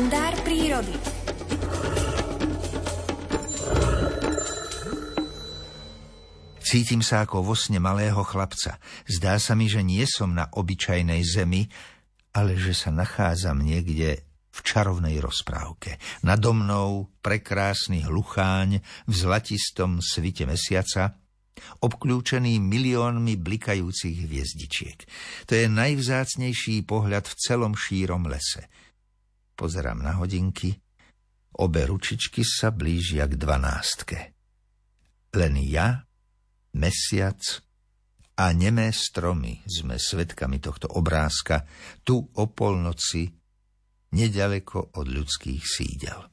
kalendár prírody. Cítim sa ako vo sne malého chlapca. Zdá sa mi, že nie som na obyčajnej zemi, ale že sa nachádzam niekde v čarovnej rozprávke. Nado mnou prekrásny hlucháň v zlatistom svite mesiaca, obklúčený miliónmi blikajúcich hviezdičiek. To je najvzácnejší pohľad v celom šírom lese. Pozerám na hodinky, obe ručičky sa blížia k dvanástke. Len ja mesiac a nemé stromy sme svetkami tohto obrázka tu o polnoci, nedaleko od ľudských sídel.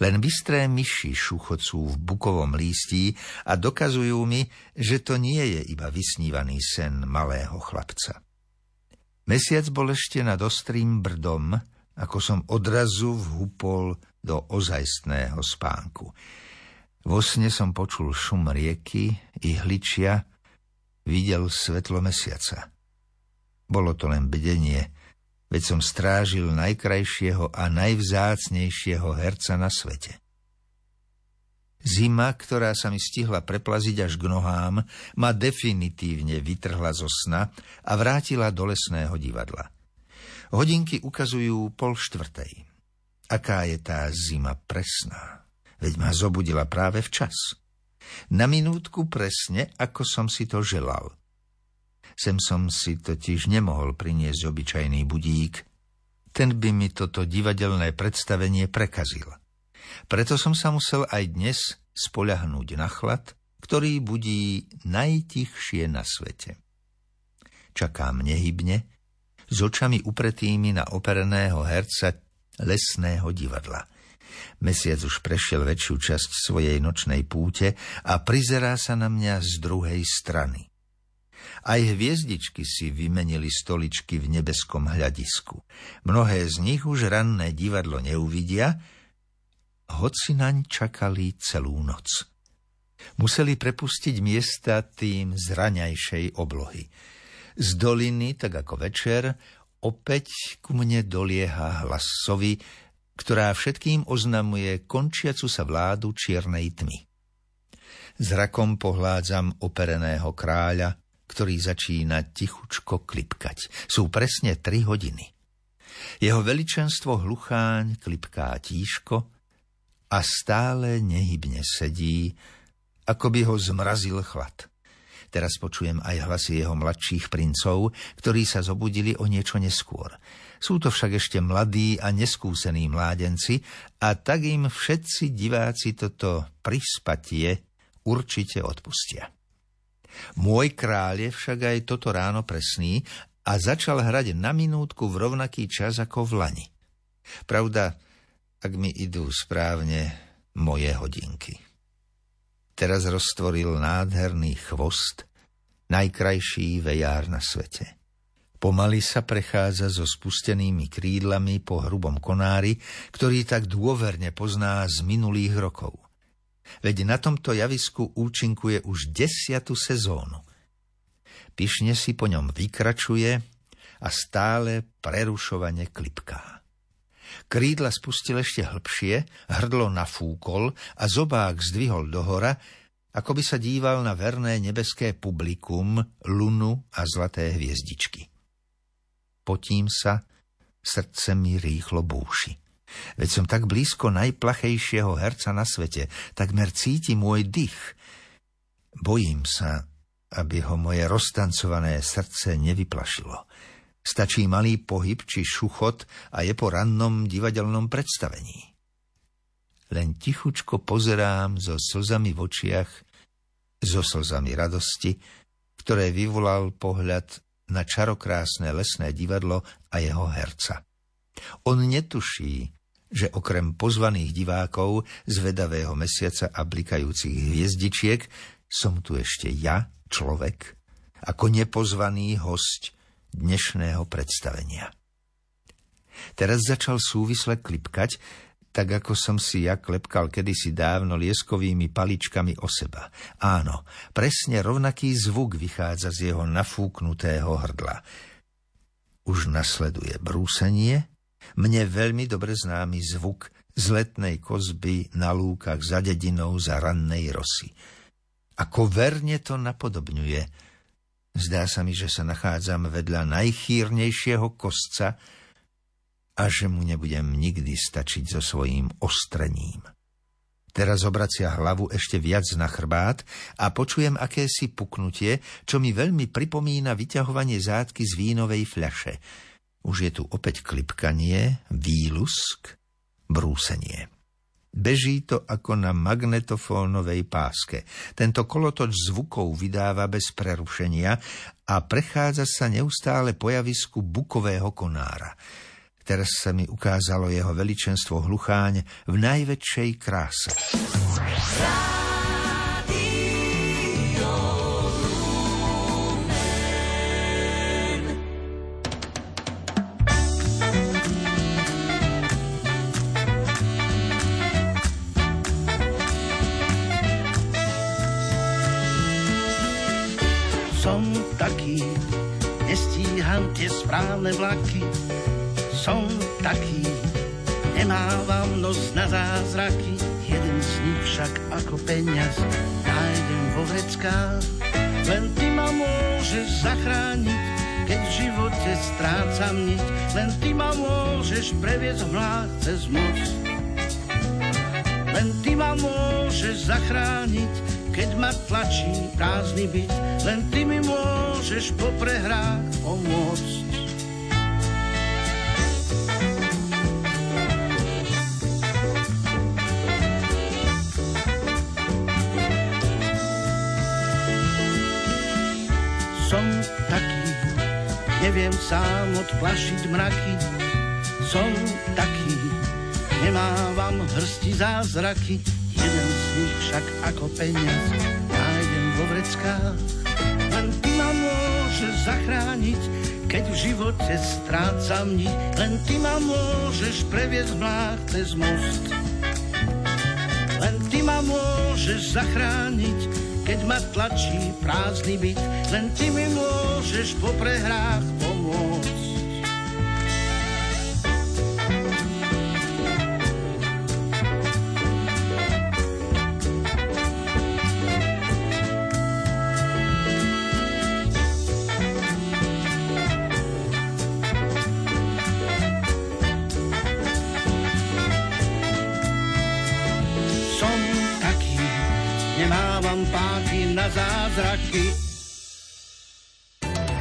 Len bystré myši šuchocú v bukovom lístí a dokazujú mi, že to nie je iba vysnívaný sen malého chlapca. Mesiac bol ešte nad ostrým brdom, ako som odrazu vhupol do ozajstného spánku. Vo sne som počul šum rieky i hličia, videl svetlo mesiaca. Bolo to len bdenie, veď som strážil najkrajšieho a najvzácnejšieho herca na svete. Zima, ktorá sa mi stihla preplaziť až k nohám, ma definitívne vytrhla zo sna a vrátila do lesného divadla. Hodinky ukazujú pol štvrtej. Aká je tá zima presná? veď ma zobudila práve včas. Na minútku presne, ako som si to želal. Sem som si totiž nemohol priniesť obyčajný budík, ten by mi toto divadelné predstavenie prekazil. Preto som sa musel aj dnes spoľahnúť na chlad, ktorý budí najtichšie na svete. Čakám nehybne, s očami upretými na opereného herca lesného divadla – Mesiac už prešiel väčšiu časť svojej nočnej púte a prizerá sa na mňa z druhej strany. Aj hviezdičky si vymenili stoličky v nebeskom hľadisku. Mnohé z nich už ranné divadlo neuvidia, hoci naň čakali celú noc. Museli prepustiť miesta tým z raňajšej oblohy. Z doliny, tak ako večer, opäť ku mne dolieha hlas sovy, ktorá všetkým oznamuje končiacu sa vládu čiernej tmy. Zrakom pohládzam opereného kráľa, ktorý začína tichučko klipkať. Sú presne tri hodiny. Jeho veličenstvo hlucháň klipká tížko a stále nehybne sedí, ako by ho zmrazil chlad. Teraz počujem aj hlasy jeho mladších princov, ktorí sa zobudili o niečo neskôr. Sú to však ešte mladí a neskúsení mládenci a tak im všetci diváci toto prispatie určite odpustia. Môj kráľ je však aj toto ráno presný a začal hrať na minútku v rovnaký čas ako v lani. Pravda, ak mi idú správne moje hodinky. Teraz roztvoril nádherný chvost, najkrajší vejár na svete. Pomaly sa prechádza so spustenými krídlami po hrubom konári, ktorý tak dôverne pozná z minulých rokov. Veď na tomto javisku účinkuje už desiatu sezónu. Pišne si po ňom vykračuje a stále prerušovane klipká. Krídla spustil ešte hlbšie, hrdlo nafúkol a zobák zdvihol dohora, ako by sa díval na verné nebeské publikum, lunu a zlaté hviezdičky. Potím sa, srdce mi rýchlo búši. Veď som tak blízko najplachejšieho herca na svete, takmer cíti môj dých. Bojím sa, aby ho moje roztancované srdce nevyplašilo. Stačí malý pohyb či šuchot a je po rannom divadelnom predstavení. Len tichučko pozerám so slzami v očiach, so slzami radosti, ktoré vyvolal pohľad na čarokrásne lesné divadlo a jeho herca. On netuší, že okrem pozvaných divákov z vedavého mesiaca a blikajúcich hviezdičiek som tu ešte ja, človek, ako nepozvaný host dnešného predstavenia. Teraz začal súvisle klipkať, tak ako som si ja klepkal kedysi dávno lieskovými paličkami o seba. Áno, presne rovnaký zvuk vychádza z jeho nafúknutého hrdla. Už nasleduje brúsenie Mne veľmi dobre známy zvuk z letnej kozby na lúkach za dedinou za rannej rosy. Ako verne to napodobňuje. Zdá sa mi, že sa nachádzam vedľa najchýrnejšieho kostca a že mu nebudem nikdy stačiť so svojím ostrením. Teraz obracia hlavu ešte viac na chrbát a počujem akési puknutie, čo mi veľmi pripomína vyťahovanie zátky z vínovej fľaše. Už je tu opäť klipkanie, výlusk, brúsenie. Beží to ako na magnetofónovej páske. Tento kolotoč zvukov vydáva bez prerušenia a prechádza sa neustále po javisku bukového konára. Teraz sa mi ukázalo jeho veličenstvo hlucháň v najväčšej kráse. Som nestíham tie správne vlaky, som taký, nemávam nos na zázraky, jeden z nich však ako peniaz nájdem vo vreckách. Len ty ma môžeš zachrániť, keď v živote strácam niť, len ty ma môžeš previesť vlád cez most. Len ty ma môžeš zachrániť, keď ma tlačí prázdny byt, len ty mi môžeš po prehrách pomôcť. Som taký, neviem sám odplašiť mraky, som taký, nemávam hrsti zázraky, nich však ako peniaz nájdem vo vreckách. Len ty ma môžeš zachrániť, keď v živote strácam niť. Len ty ma môžeš previesť vlád cez most. Len ty ma môžeš zachrániť, keď ma tlačí prázdny byt. Len ty mi môžeš po prehrách pomôcť. Na zázraky.